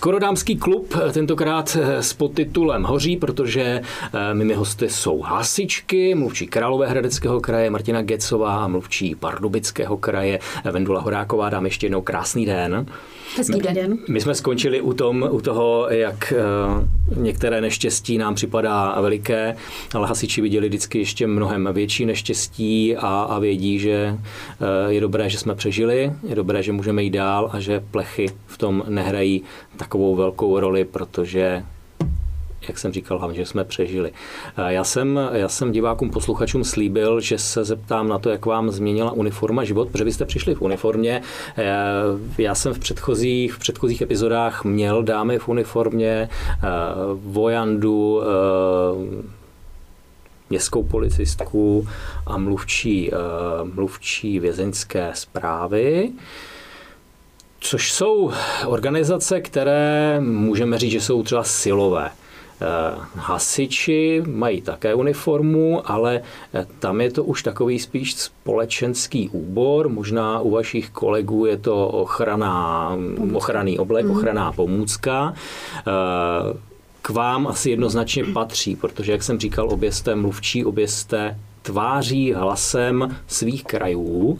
Skoro dámský klub tentokrát s podtitulem Hoří, protože mými hosty jsou hasičky, mluvčí Královéhradeckého kraje Martina Gecová, mluvčí Pardubického kraje Vendula Horáková. Dám ještě jednou krásný den. Hezký den. My jsme skončili u, tom, u toho, jak některé neštěstí nám připadá veliké, ale hasiči viděli vždycky ještě mnohem větší neštěstí a, a vědí, že je dobré, že jsme přežili, je dobré, že můžeme jít dál a že plechy v tom nehrají takovou velkou roli, protože jak jsem říkal, hlavně, že jsme přežili. Já jsem, já jsem divákům, posluchačům slíbil, že se zeptám na to, jak vám změnila uniforma život, protože vy jste přišli v uniformě. Já jsem v předchozích, v předchozích epizodách měl dámy v uniformě, vojandu, městskou policistku a mluvčí, mluvčí vězeňské zprávy což jsou organizace, které můžeme říct, že jsou třeba silové. Hasiči mají také uniformu, ale tam je to už takový spíš společenský úbor. Možná u vašich kolegů je to ochrana, ochranný oblek, mm. ochranná pomůcka. K vám asi jednoznačně patří, protože, jak jsem říkal, obě jste mluvčí, obě jste tváří hlasem svých krajů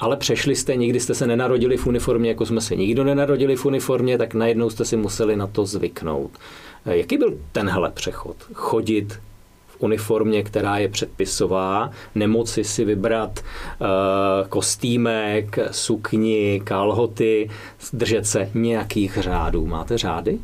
ale přešli jste, nikdy jste se nenarodili v uniformě, jako jsme se nikdo nenarodili v uniformě, tak najednou jste si museli na to zvyknout. Eh, jaký byl tenhle přechod? Chodit v uniformě, která je předpisová, nemoci si vybrat uh, kostýmek, sukni, kalhoty, držet se nějakých řádů. Máte řády?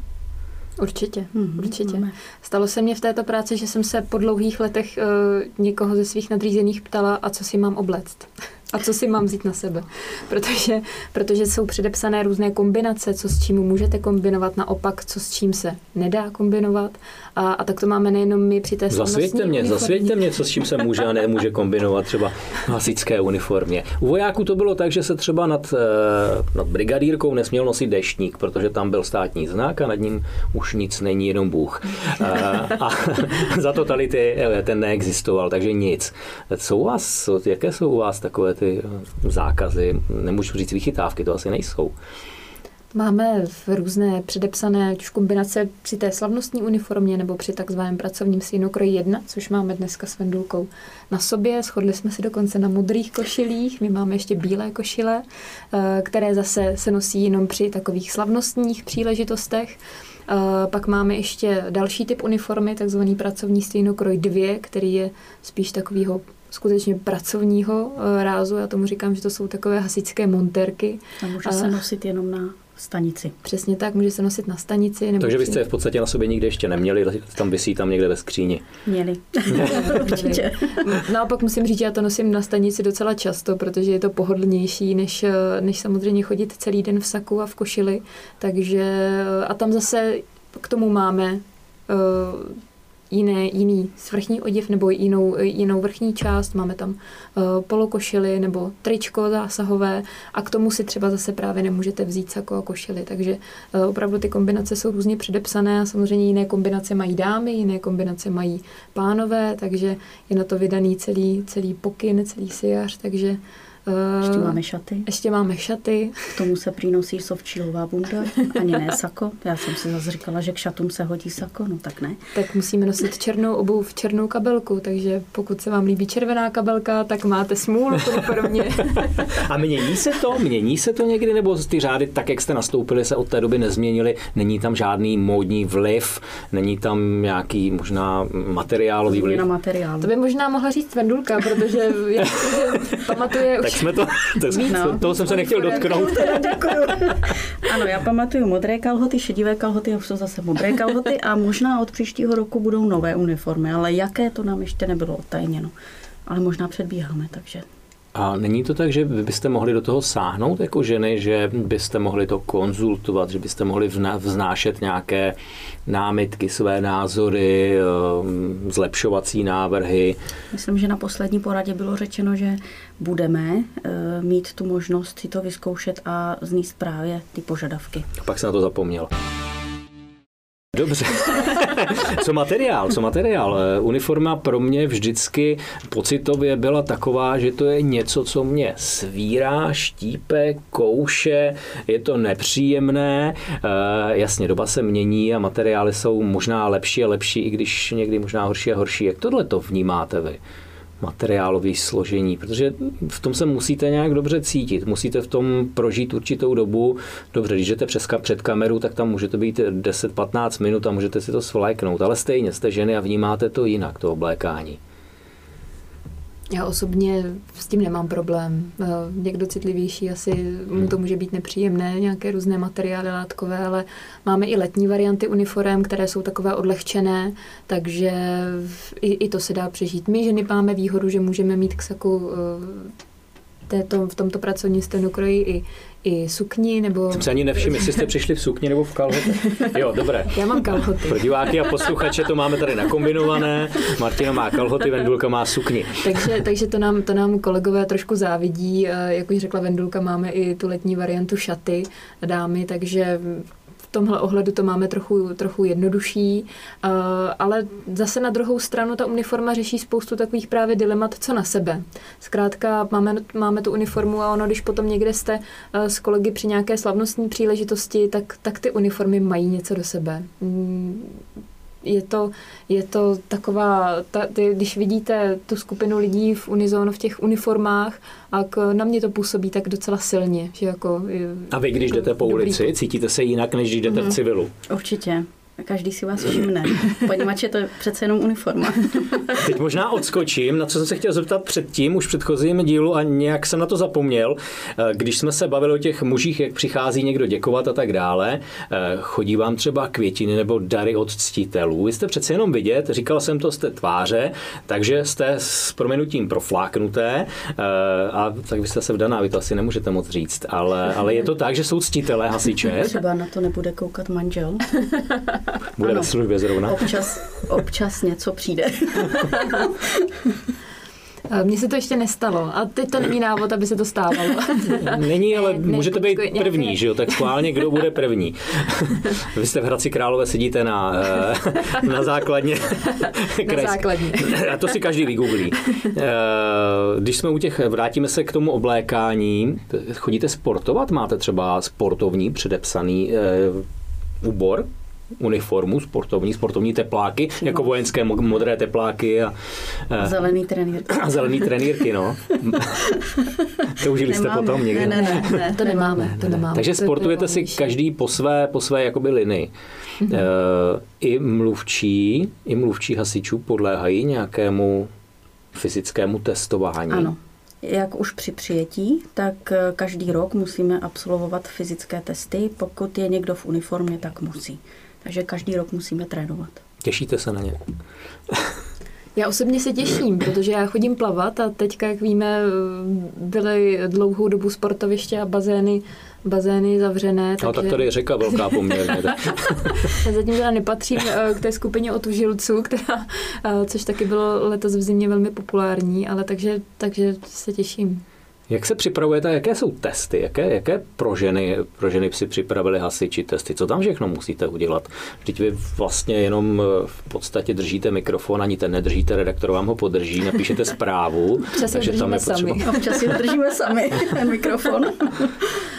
Určitě, hmm, určitě. Máme. Stalo se mně v této práci, že jsem se po dlouhých letech uh, někoho ze svých nadřízených ptala, a co si mám oblect a co si mám vzít na sebe. Protože, protože jsou předepsané různé kombinace, co s čím můžete kombinovat, naopak, co s čím se nedá kombinovat. A, a tak to máme nejenom my při té Zasvěďte mě, uniformě. zasvěďte mě, co s čím se může a nemůže kombinovat třeba v hasičské uniformě. U vojáků to bylo tak, že se třeba nad, eh, nad brigadírkou nesměl nosit deštník, protože tam byl státní znak a nad ním už nic není, jenom Bůh. A, eh, a za totality eh, ten neexistoval, takže nic. Jsou u vás, jaké jsou u vás takové ty zákazy? Nemůžu říct vychytávky, to asi nejsou. Máme v různé předepsané už kombinace při té slavnostní uniformě nebo při takzvaném pracovním stejnokroji 1, což máme dneska s Vendulkou na sobě. Shodli jsme si dokonce na modrých košilích, my máme ještě bílé košile, eh, které zase se nosí jenom při takových slavnostních příležitostech. Eh, pak máme ještě další typ uniformy, takzvaný pracovní stejnokroj 2, který je spíš takového skutečně pracovního eh, rázu. Já tomu říkám, že to jsou takové hasičské monterky. A může se nosit jenom na stanici. Přesně tak, může se nosit na stanici. Nebo Takže vy jste v podstatě na sobě nikde ještě neměli, tam vysí tam někde ve skříni. Měli. Určitě. Naopak musím říct, že já to nosím na stanici docela často, protože je to pohodlnější, než, než samozřejmě chodit celý den v saku a v košili. Takže a tam zase k tomu máme uh, jiné, jiný svrchní oděv nebo jinou, jinou vrchní část, máme tam uh, polokošily nebo tričko zásahové a k tomu si třeba zase právě nemůžete vzít sako a košily, takže uh, opravdu ty kombinace jsou různě předepsané a samozřejmě jiné kombinace mají dámy, jiné kombinace mají pánové, takže je na to vydaný celý, celý pokyn, celý sijař, takže ještě máme šaty. Ještě máme šaty. K tomu se přinosí sovčílová bunda, ani ne sako. Já jsem si zase říkala, že k šatům se hodí sako, no tak ne. Tak musíme nosit černou obuv, černou kabelku, takže pokud se vám líbí červená kabelka, tak máte smůlu podobně. A mění se to? Mění se to někdy? Nebo ty řády, tak jak jste nastoupili, se od té doby nezměnily? Není tam žádný módní vliv? Není tam nějaký možná materiálový vliv? Na materiálu. To by možná mohla říct Vendulka, protože já pamatuje už jsme to, tak no. toho jsem se nechtěl dotknout. ano, já pamatuju modré kalhoty, šedivé kalhoty a jsou zase modré kalhoty a možná od příštího roku budou nové uniformy, ale jaké to nám ještě nebylo otajněno. Ale možná předbíháme, takže a není to tak, že byste mohli do toho sáhnout jako ženy, že byste mohli to konzultovat, že byste mohli vznášet nějaké námitky, své názory, um, zlepšovací návrhy? Myslím, že na poslední poradě bylo řečeno, že budeme uh, mít tu možnost si to vyzkoušet a zníst právě ty požadavky. A pak se na to zapomněl. Dobře. co materiál? Co materiál? Eh, uniforma pro mě vždycky pocitově byla taková, že to je něco, co mě svírá, štípe, kouše, je to nepříjemné. E, jasně, doba se mění a materiály jsou možná lepší a lepší, i když někdy možná horší a horší. Jak tohle to vnímáte vy? Materiálové složení, protože v tom se musíte nějak dobře cítit, musíte v tom prožít určitou dobu. Dobře, když jdete přes, před kameru, tak tam můžete být 10-15 minut a můžete si to svléknout, ale stejně jste ženy a vnímáte to jinak, to oblékání. Já osobně s tím nemám problém. Eh, někdo citlivější asi mu to může být nepříjemné, nějaké různé materiály látkové, ale máme i letní varianty uniform, které jsou takové odlehčené, takže i, i to se dá přežít. My ženy máme výhodu, že můžeme mít k saku eh, této, v tomto pracovním stenokroji i, i sukni, nebo... Jsem se ani nevšiml, jestli jste přišli v sukni nebo v kalhotech. Jo, dobré. Já mám kalhoty. Pro diváky a posluchače to máme tady nakombinované. Martina má kalhoty, Vendulka má sukni. takže, takže to, nám, to nám kolegové trošku závidí. Jak už řekla Vendulka, máme i tu letní variantu šaty dámy, takže tomhle ohledu to máme trochu, trochu jednodušší, uh, ale zase na druhou stranu ta uniforma řeší spoustu takových právě dilemat, co na sebe. Zkrátka máme, máme tu uniformu a ono, když potom někde jste uh, s kolegy při nějaké slavnostní příležitosti, tak, tak ty uniformy mají něco do sebe. Je to, je to taková, ta, ty, když vidíte tu skupinu lidí v unizónu v těch uniformách, a k, na mě to působí tak docela silně. Že jako, a vy, když jdete po ulici, dobrý... cítíte se jinak, než když jdete mm-hmm. v mhm. civilu? Určitě. Každý si vás všimne, poněvadž je to přece jenom uniforma. Teď možná odskočím, na co jsem se chtěl zeptat předtím, už v předchozím dílu a nějak jsem na to zapomněl. Eh, když jsme se bavili o těch mužích, jak přichází někdo děkovat a tak dále, eh, chodí vám třeba květiny nebo dary od ctitelů. Vy jste přece jenom vidět, říkal jsem to z té tváře, takže jste s proměnutím profláknuté eh, a tak byste se vdaná, vy to asi nemůžete moc říct, ale, ale je to tak, že jsou ctitelé hasiče. Třeba na to nebude koukat manžel. Bude ano. ve službě zrovna. Občas, občas něco přijde. Mně se to ještě nestalo a teď to není návod, aby se to stávalo. Není, ale ne, můžete být první, ne. že jo? Tak schválně, kdo bude první. Vy jste v Hradci Králové, sedíte na, eh, na základně. na základně. A to si každý vygooglí. Eh, když jsme u těch, vrátíme se k tomu oblékání, chodíte sportovat? Máte třeba sportovní předepsaný eh, úbor? Uniformu, sportovní, sportovní tepláky, no. jako vojenské modré tepláky a, a zelený trenýrky. A zelený trenýrky, no. to užili jste potom někdy? Ne, ne, ne, ne to nemáme. To nemáme. Takže sportujete si každý po své, po své jakoby linii. Mm-hmm. I mluvčí, i mluvčí hasičů podléhají nějakému fyzickému testování. Ano. Jak už při přijetí, tak eh, každý rok musíme absolvovat fyzické testy. Pokud je někdo v uniformě, tak musí. Takže každý rok musíme trénovat. Těšíte se na ně? Já osobně se těším, protože já chodím plavat a teďka, jak víme, byly dlouhou dobu sportoviště a bazény bazény zavřené. No tak tady je řeka velká poměrně. Já zatím teda nepatřím eh, k té skupině otužilců, která, eh, což taky bylo letos v zimě velmi populární, ale takže, takže se těším. Jak se připravujete, jaké jsou testy, jaké, jaké pro, ženy, pro ženy si připravili hasiči testy, co tam všechno musíte udělat? Vždyť vy vlastně jenom eh, v podstatě držíte mikrofon, ani ten nedržíte, redaktor vám ho podrží, napíšete zprávu. Občas takže tam je potřeba... sami. Občas si držíme sami, ten mikrofon.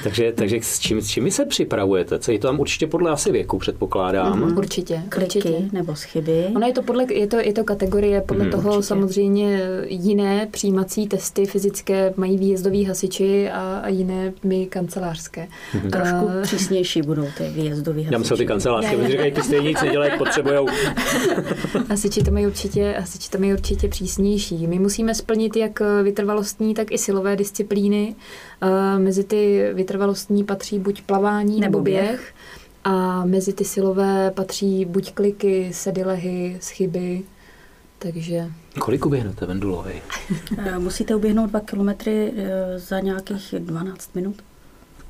Takže, takže s čím, s čím se připravujete? Co je to tam určitě podle asi věku, předpokládám? Mm, určitě. Kliky určitě. nebo schyby. Ono je to, podle, je to, je to kategorie, podle mm, toho určitě. samozřejmě jiné přijímací testy fyzické mají výjezd výjezdový hasiči a, a jiné my kancelářské. Mm-hmm. Trošku uh, přísnější budou ty výjezdový hasiči. Já myslím, ty kancelářské, protože říkají, ty stejně nic nedělají, potřebujou. hasiči to mají určitě, hasiči to mají určitě přísnější. My musíme splnit jak vytrvalostní, tak i silové disciplíny. Uh, mezi ty vytrvalostní patří buď plavání nebo, nebo běh. běh. A mezi ty silové patří buď kliky, sedilehy, schyby, takže... Kolik uběhnete Vendulovi? Eh, musíte uběhnout dva kilometry eh, za nějakých 12 minut.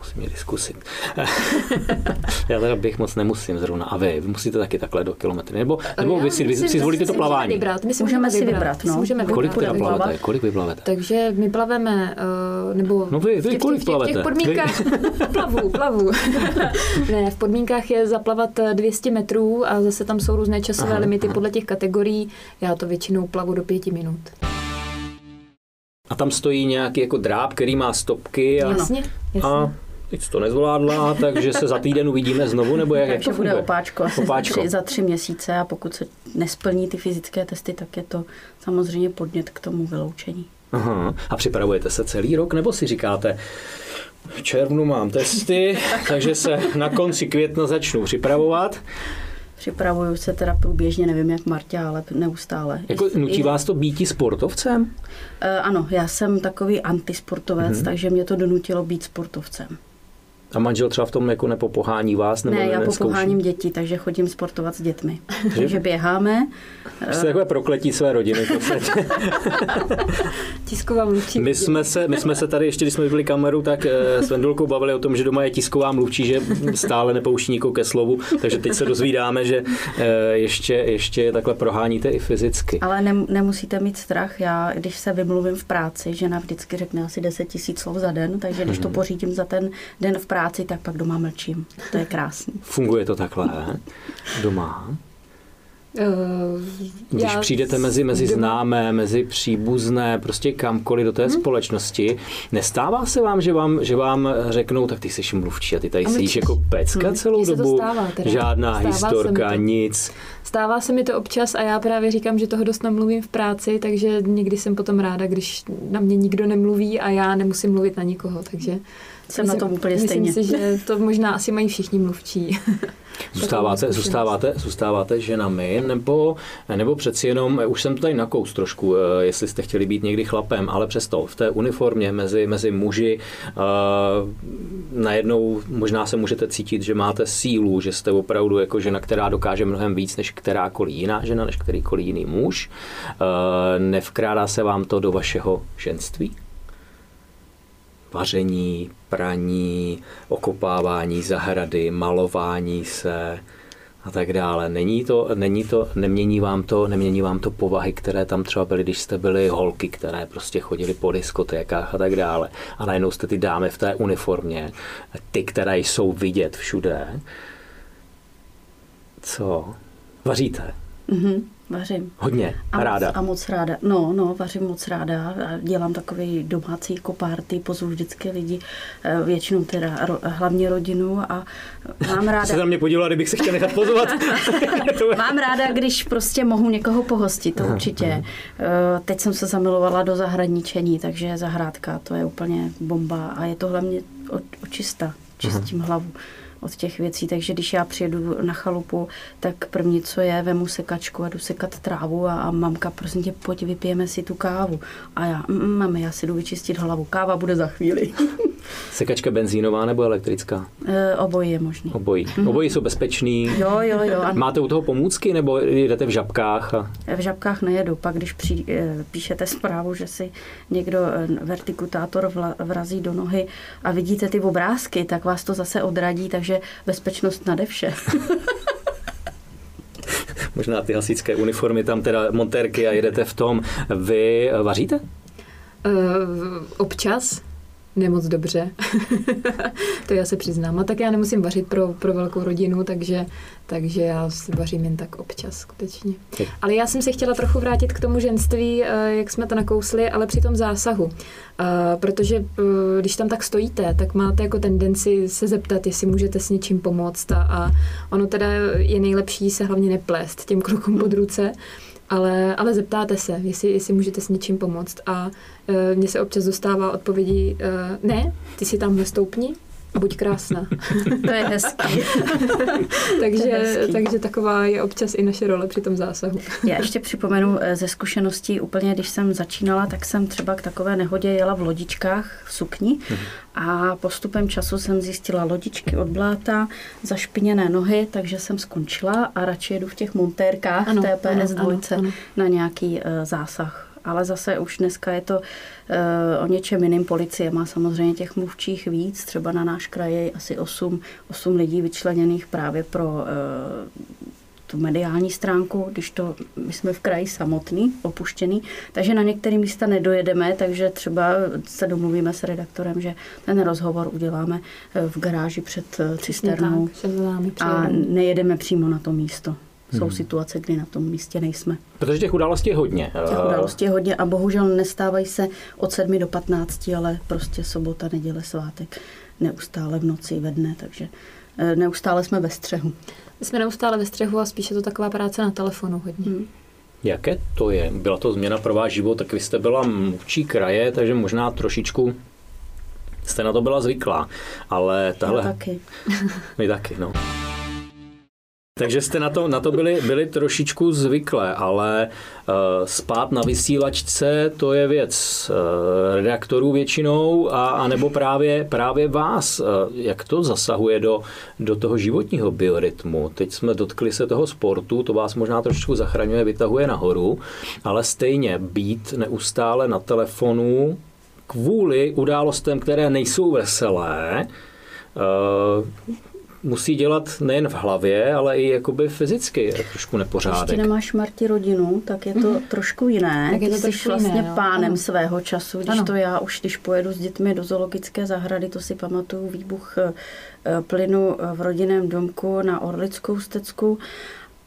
Musím mě zkusit. Já teda bych moc nemusím zrovna. A vy, vy musíte taky takhle do kilometry. Nebo, nebo vy si, vy si zvolíte to plavání. Vybrat. My si můžeme si vybrat. No. Můžeme Kolik vybrat. teda Budeme plavete? Kolik vy plavete? Takže my plaveme, uh, nebo No vy- vy v těch, kolik v těch, v těch plavete? podmínkách, plavu, plavu. ne, v podmínkách je zaplavat eh, 200 metrů a zase tam jsou různé časové Aha, limity aha. podle těch kategorií. Já to většinou plavu do pěti minut. A tam stojí nějaký jako dráb, který má stopky a, Jasně, jasně. a teď to nezvládla, takže se za týden uvidíme znovu, nebo jak, jak to bude opáčko asi Opáčko. Tři, za tři měsíce a pokud se nesplní ty fyzické testy, tak je to samozřejmě podnět k tomu vyloučení. Aha. A připravujete se celý rok, nebo si říkáte, v červnu mám testy, takže se na konci května začnu připravovat. Připravuju se teda průběžně, nevím jak Marta, ale neustále. Jako nutí vás to býti sportovcem? Eh, Ano, já jsem takový antisportovec, Mhm. takže mě to donutilo být sportovcem. A manžel třeba v tom jako nepopohání vás? Nebo ne, já popoháním děti, takže chodím sportovat s dětmi. takže běháme. Jste takové prokletí své rodiny. Tisková mluvčí. My jsme, se, my jsme se tady, ještě když jsme vypili kameru, tak eh, s Vendulkou bavili o tom, že doma je tisková mluvčí, že stále nepouští nikoho ke slovu, takže teď se dozvídáme, že eh, ještě, ještě takhle proháníte i fyzicky. Ale nem, nemusíte mít strach. Já, když se vymluvím v práci, žena vždycky řekne asi 10 tisíc slov za den, takže když Mhm. to pořídím za ten den v práci, tak pak doma mlčím. To je krásný. Funguje to takhle doma? Uh, Když přijdete mezi, mezi známé, mezi příbuzné, prostě kamkoliv do té Hmm. společnosti, nestává se vám, že vám, že vám řeknou, tak ty jsi mluvčí a ty tady sedíš mlčí. jako pecka Hmm. celou Mně se to dobu, stává teda. žádná Stává historka, to. nic. Stává se mi to občas a já právě říkám, že toho dost namluvím v práci, takže někdy jsem potom ráda, když na mě nikdo nemluví a já nemusím mluvit na nikoho, takže Jsem na tom úplně myslím stejně. si, že to možná asi mají všichni mluvčí. Zůstáváte, zůstáváte, zůstáváte ženami, nebo, nebo přeci jenom, už jsem tady nakous trošku, eh, jestli jste chtěli být někdy chlapem, ale přesto v té uniformě mezi, mezi muži eh, najednou možná se můžete cítit, že máte sílu, že jste opravdu jako žena, která dokáže mnohem víc než kterákoliv jiná žena, než kterýkoliv jiný muž. Eh, Nevkrádá se vám to do vašeho ženství? Vaření, praní, okopávání zahrady, malování se a tak dále. Není to, není to, nemění vám to, nemění vám to povahy, které tam třeba byly, když jste byli holky, které prostě chodily po diskotékách a tak dále. A najednou jste ty dámy v té uniformě, ty, které jsou vidět všude. Co? Vaříte? Mhm, vařím. Hodně. A ráda. Moc, a moc ráda. No, no, vařím moc ráda. A dělám takový domácí jako party, pozvu vždycky lidi, eh, většinou teda ro, hlavně rodinu a mám ráda... Se tam mě podívala, kdybych se chtěl nechat pozvat. Mám ráda, když prostě mohu někoho pohostit, to určitě. Eh, Teď jsem se zamilovala do zahraničení, takže zahrádka, to je úplně bomba a je to hlavně očista, čistím hlavu od těch věcí, takže když já přijedu na chalupu, tak první, co je, vemu sekačku a jdu sekat trávu a, a mamka, prosím tě, pojď, vypijeme si tu kávu. A já, mm, mm, mami, já si jdu vyčistit hlavu, káva bude za chvíli. Sekačka benzínová nebo elektrická? Eh, Obojí je možný. Obojí. Obojí jsou bezpečný. Jo, jo, jo. A Máte u toho pomůcky nebo jdete v žabkách? A... V žabkách nejedu, pak když při, eh, píšete zprávu, že si někdo eh, vertikutátor vla, vrazí do nohy a vidíte ty obrázky, tak vás to zase odradí, takže bezpečnost nade vše. Možná ty hasičské uniformy, tam teda montérky a jedete v tom. Vy vaříte? Uh, občas, nemoc dobře. to já se přiznám. A tak já nemusím vařit pro, pro velkou rodinu, takže, takže já si vařím jen tak občas skutečně. Ale já jsem se chtěla trochu vrátit k tomu ženství, eh, jak jsme to nakousli, ale při tom zásahu. Eh, Protože eh, když tam tak stojíte, tak máte jako tendenci se zeptat, jestli můžete s něčím pomoct a, a ono teda je nejlepší se hlavně neplést těm krokům pod ruce, ale, ale zeptáte se, jestli, jestli můžete s něčím pomoct. A e, mně se občas dostává odpovědi, e, ne, ty si tam nestoupni, buď krásná. to je hezký. takže, To je hezký. takže taková je občas i naše role při tom zásahu. Já ještě připomenu eh, ze zkušeností úplně, když jsem začínala, tak jsem třeba k takové nehodě jela v lodičkách v sukni a postupem času jsem zjistila lodičky od bláta, zašpiněné nohy, takže jsem skončila a radši jedu v těch montérkách Ano, TPS ano, ano, 2 ano. na nějaký eh, zásah ale zase už dneska je to uh, o něčem jiným. Policie má samozřejmě těch mluvčích víc, třeba na náš kraj je asi 8, 8 lidí vyčleněných právě pro uh, tu mediální stránku, když to, my jsme v kraji samotný, opuštěný, takže na některé místa nedojedeme, takže třeba se domluvíme s redaktorem, že ten rozhovor uděláme v garáži před cisternou. A nejedeme přímo na to místo jsou hmm. situace, kdy na tom místě nejsme. Protože těch událostí je hodně. Těch událostí je hodně a bohužel nestávají se od 7 do 15, ale prostě sobota, neděle, svátek, neustále v noci, ve dne, takže eh, neustále jsme ve střehu. My jsme neustále ve střehu a spíše to taková práce na telefonu hodně. Hmm. Jaké to je? Byla to změna pro váš život, tak vy jste byla mluvčí kraje, takže možná trošičku jste na to byla zvyklá, ale tahle... Já taky. My taky, no. Takže jste na to, na to byli, byli trošičku zvyklé, ale uh, spát na vysílačce to je věc uh, redaktorů většinou a, a nebo právě, právě vás. Uh, jak to zasahuje do, do toho životního biorytmu? Teď jsme dotkli se toho sportu, to vás možná trošičku zachraňuje, vytahuje nahoru, ale stejně být neustále na telefonu kvůli událostem, které nejsou veselé, uh, musí dělat nejen v hlavě, ale i jakoby fyzicky trošku nepořádek. Když nemáš Marti rodinu, tak je to mm-hmm. trošku jiné. Tak je to Ty jsi vlastně jiné, no. pánem ano. svého času. Když ano. to já už, když pojedu s dětmi do zoologické zahrady, to si pamatuju výbuch eh, plynu v rodinném domku na Orlickou stecku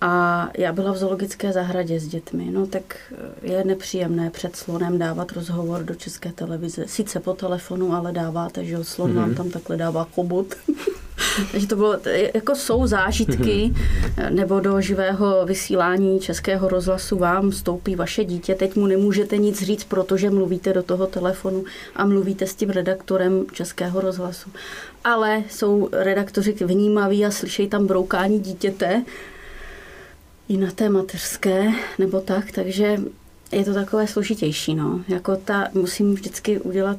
a já byla v zoologické zahradě s dětmi, no tak eh, je nepříjemné před slonem dávat rozhovor do české televize. Sice po telefonu, ale dáváte, že slon mm-hmm. nám tam takhle dává chobot. Takže to bylo, jako jsou zážitky, nebo do živého vysílání českého rozhlasu vám vstoupí vaše dítě, teď mu nemůžete nic říct, protože mluvíte do toho telefonu a mluvíte s tím redaktorem českého rozhlasu. Ale jsou redaktoři vnímaví a slyšejí tam broukání dítěte, i na té mateřské nebo tak, takže je to takové složitější, no. Jako ta, musím vždycky udělat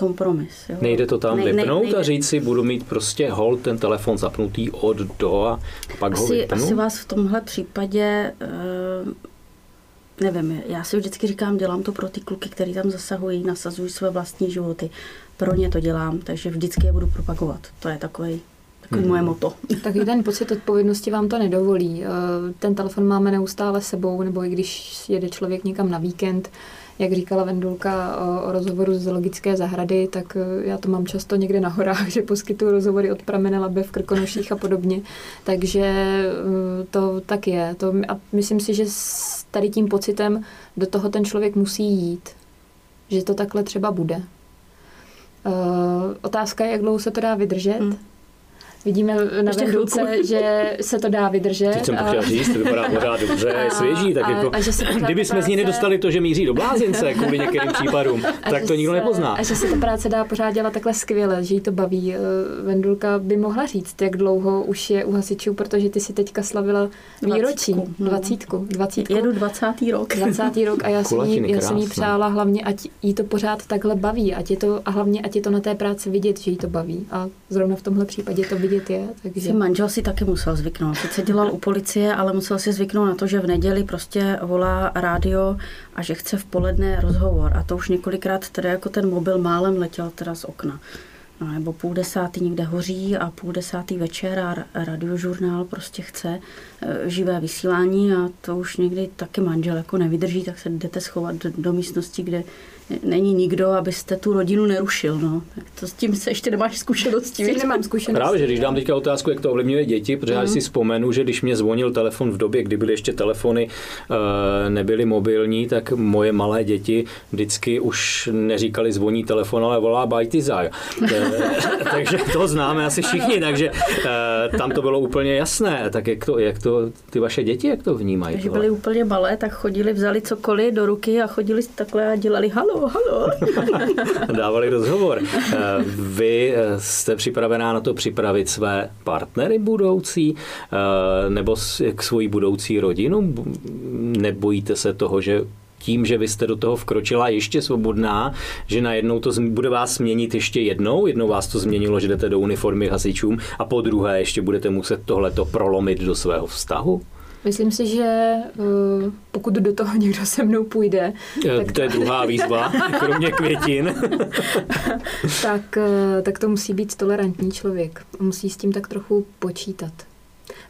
kompromis. Jo. Nejde to tam nej, vypnout nejde. a říct si, budu mít prostě hol ten telefon zapnutý od do a pak asi, ho vypnu? Asi vás v tomhle případě uh, nevím, já si vždycky říkám, dělám to pro ty kluky, který tam zasahují, nasazují své vlastní životy. Pro ně to dělám, takže vždycky je budu propagovat. To je takový takový hmm. moje moto. Tak ten pocit odpovědnosti vám to nedovolí. Eh, ten telefon máme neustále sebou, nebo i když jede člověk někam na víkend, jak říkala Vendulka o, o rozhovoru z zoologické zahrady, tak eh, já to mám často někde na horách, že poskytuju rozhovory od pramene Labe v Krkonoších a podobně. Takže eh, to tak je. To, a myslím si, že s tady tím pocitem do toho ten člověk musí jít. Že to takhle třeba bude. Uh, otázka je, jak dlouho se to dá vydržet. Hmm. Vidíme na Vendulce, že se to dá vydržet. Teď jsem to chtěl říct, to vypadá pořád dobře, je svěží. Tak a, jako, a že se kdyby jsme z ní nedostali to, že míří do blázince kvůli některým případům, a tak to nikdo se, nepozná. A že se ta práce dá pořád dělat takhle skvěle, že jí to baví. Eh, Vendulka by mohla říct, jak dlouho už je u hasičů, protože ty si teďka slavila výročí. No. Dvacítku. Dvacítku. Jedu dvacátý rok. Dvacátý rok a já jsem, jí, já jsem jí přála hlavně, ať jí to pořád takhle baví. Ať je to, a hlavně, ať je to na té práci vidět, že jí to baví. A zrovna v tomhle případě to vidět vidět je. Takže... Si manžel si taky musel zvyknout. Sice dělal u policie, ale musel si zvyknout na to, že v neděli prostě volá rádio a že chce v poledne rozhovor. A to už několikrát teda jako ten mobil málem letěl teda z okna. No, nebo půl desátý někde hoří a půl desátý večer a radiožurnál prostě chce e, živé vysílání a to už někdy taky manžel jako nevydrží, tak se jdete schovat do, do místnosti, kde není nikdo, abyste tu rodinu nerušil. No. Tak to s tím se ještě nemáš zkušenosti. S nemám zkušenosti. Právě, že když dám teďka otázku, jak to ovlivňuje děti, protože mm. já si vzpomenu, že když mě zvonil telefon v době, kdy byly ještě telefony, eh, nebyly mobilní, tak moje malé děti vždycky už neříkali zvoní telefon, ale volá bajtizaj. Eh, takže to známe asi všichni, takže eh, tam to bylo úplně jasné. Tak jak to, jak to ty vaše děti, jak to vnímají? Takže byly úplně malé, tak chodili, vzali cokoliv do ruky a chodili takhle a dělali halo, halo, Dávali rozhovor. Eh, vy eh, jste připravená na to připravit své partnery budoucí eh, nebo k svoji budoucí rodinu? Nebojíte se toho, že tím, že vy jste do toho vkročila ještě svobodná, že najednou to bude vás změnit ještě jednou, jednou vás to změnilo, že jdete do uniformy hasičům a po druhé ještě budete muset tohleto prolomit do svého vztahu? Myslím si, že eh, pokud do toho někdo se mnou půjde, tak to, to je druhá výzva, kromě květin. tak, eh, tak to musí být tolerantní člověk. Musí s tím tak trochu počítat.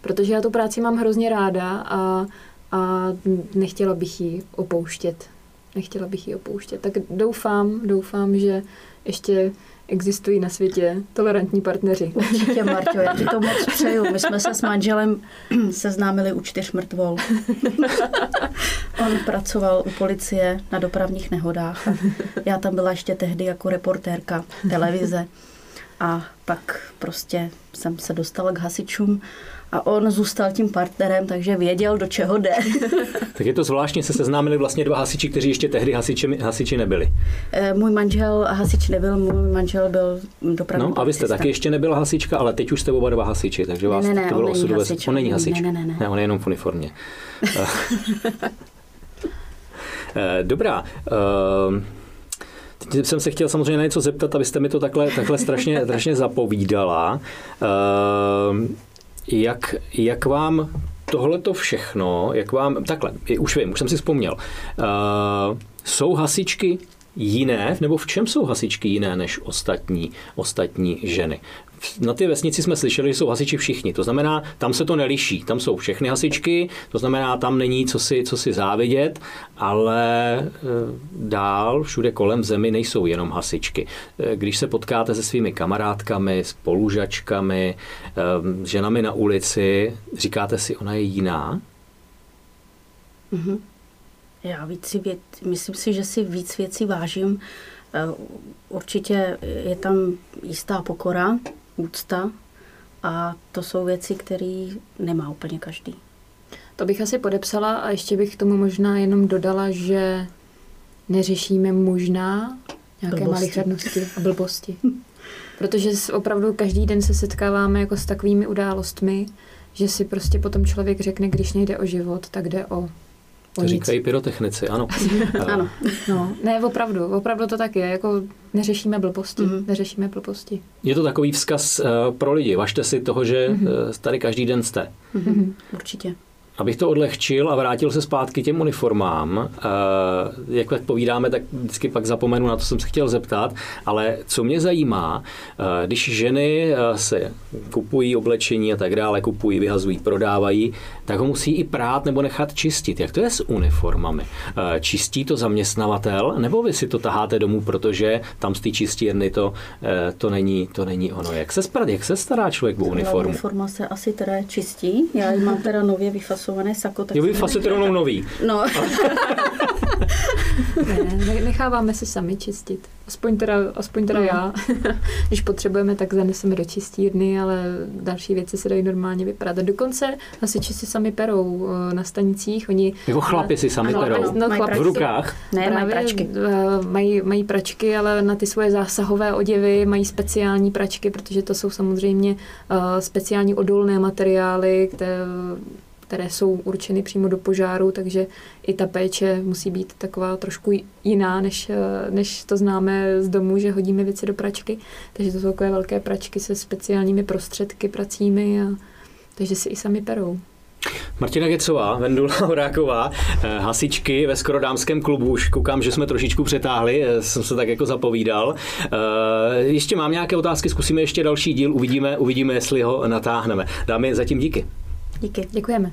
Protože já tu práci mám hrozně ráda a, a nechtěla bych ji opouštět. Nechtěla bych ji opouštět. Tak doufám, doufám, že ještě existují na světě tolerantní partneři. Určitě, Marťo, já ti to moc přeju. My jsme se s manželem seznámili u čtyř mrtvol. On pracoval u policie na dopravních nehodách. Já tam byla ještě tehdy jako reportérka televize. A pak prostě jsem se dostala k hasičům a on zůstal tím partnerem, takže věděl, do čeho jde. tak je to zvláštně, se seznámili vlastně dva hasiči, kteří ještě tehdy hasiči, hasiči nebyli. Eh, můj manžel hasič nebyl, můj manžel byl dopravní No a vy jste taky ještě nebyla hasička, ale teď už jste oba dva hasiči, takže vás ne, ne, to bylo osudové. On není hasič. Ne, ne, ne, ne. ne on je jenom v uniformě. Eh, dobrá. Uh, Teď jsem se chtěl samozřejmě na něco zeptat, abyste mi to takhle, takhle strašně, strašně zapovídala. Jak, jak vám tohle to všechno, jak vám, takhle, už vím, už jsem si vzpomněl, uh, jsou hasičky jiné, nebo v čem jsou hasičky jiné než ostatní, ostatní ženy? Na ty vesnici jsme slyšeli, že jsou hasiči všichni. To znamená, tam se to neliší. Tam jsou všechny hasičky, to znamená, tam není co si, co si závidět, ale e, dál všude kolem zemi nejsou jenom hasičky. E, když se potkáte se svými kamarádkami, spolužačkami, e, ženami na ulici, říkáte si, ona je jiná? Mm-hmm. Já víc si věc, myslím si, že si víc věcí vážím. Určitě je tam jistá pokora, úcta a to jsou věci, které nemá úplně každý. To bych asi podepsala a ještě bych tomu možná jenom dodala, že neřešíme možná nějaké malichernosti a blbosti. Protože opravdu každý den se setkáváme jako s takovými událostmi, že si prostě potom člověk řekne, když nejde o život, tak jde o to říkají pyrotechnici, ano. ano. No, ne, opravdu, opravdu to tak je, jako neřešíme blbosti, mm-hmm. neřešíme blbosti. Je to takový vzkaz uh, pro lidi, važte si toho, že mm-hmm. uh, tady každý den jste. Mm-hmm. Určitě. Abych to odlehčil a vrátil se zpátky těm uniformám, eh, jak povídáme, tak vždycky pak zapomenu, na to jsem se chtěl zeptat, ale co mě zajímá, eh, když ženy eh, se kupují oblečení a tak dále, kupují, vyhazují, prodávají, tak ho musí i prát nebo nechat čistit. Jak to je s uniformami? Čistí to zaměstnavatel, nebo vy si to taháte domů, protože tam z té čistírny to, to, není, to není ono. Jak se, sprat, jak se stará člověk o uniformu? Uniforma se asi teda čistí. Já ji mám teda nově vyfasovat vyfasované sako. Tak jo, vy fasujete rovnou nový. No. ne, necháváme se sami čistit. Aspoň teda, aspoň teda no. já. Když potřebujeme, tak zaneseme do čistírny, ale další věci se dají normálně vypadat. A dokonce hasiči si sami perou eh, na stanicích. Oni, jako chlapi si sami ano, perou? No, mají v rukách? Ne, mají pračky. Eh, mají, mají pračky, ale na ty svoje zásahové oděvy mají speciální pračky, protože to jsou samozřejmě uh, speciální odolné materiály, které které jsou určeny přímo do požáru, takže i ta péče musí být taková trošku jiná, než, eh, než to známe z domu, že hodíme věci do pračky. Takže to jsou takové velké pračky se speciálními prostředky pracími, a, takže si i sami perou. Martina Gecová, Vendula Horáková, eh, hasičky ve skorodámském klubu, už koukám, že jsme trošičku přetáhli, eh, jsem se tak jako zapovídal. Ještě mám nějaké otázky, zkusíme ještě další díl, uvidíme, uvidíme, jestli ho natáhneme. Dámy, zatím díky. Díky. Děkujeme.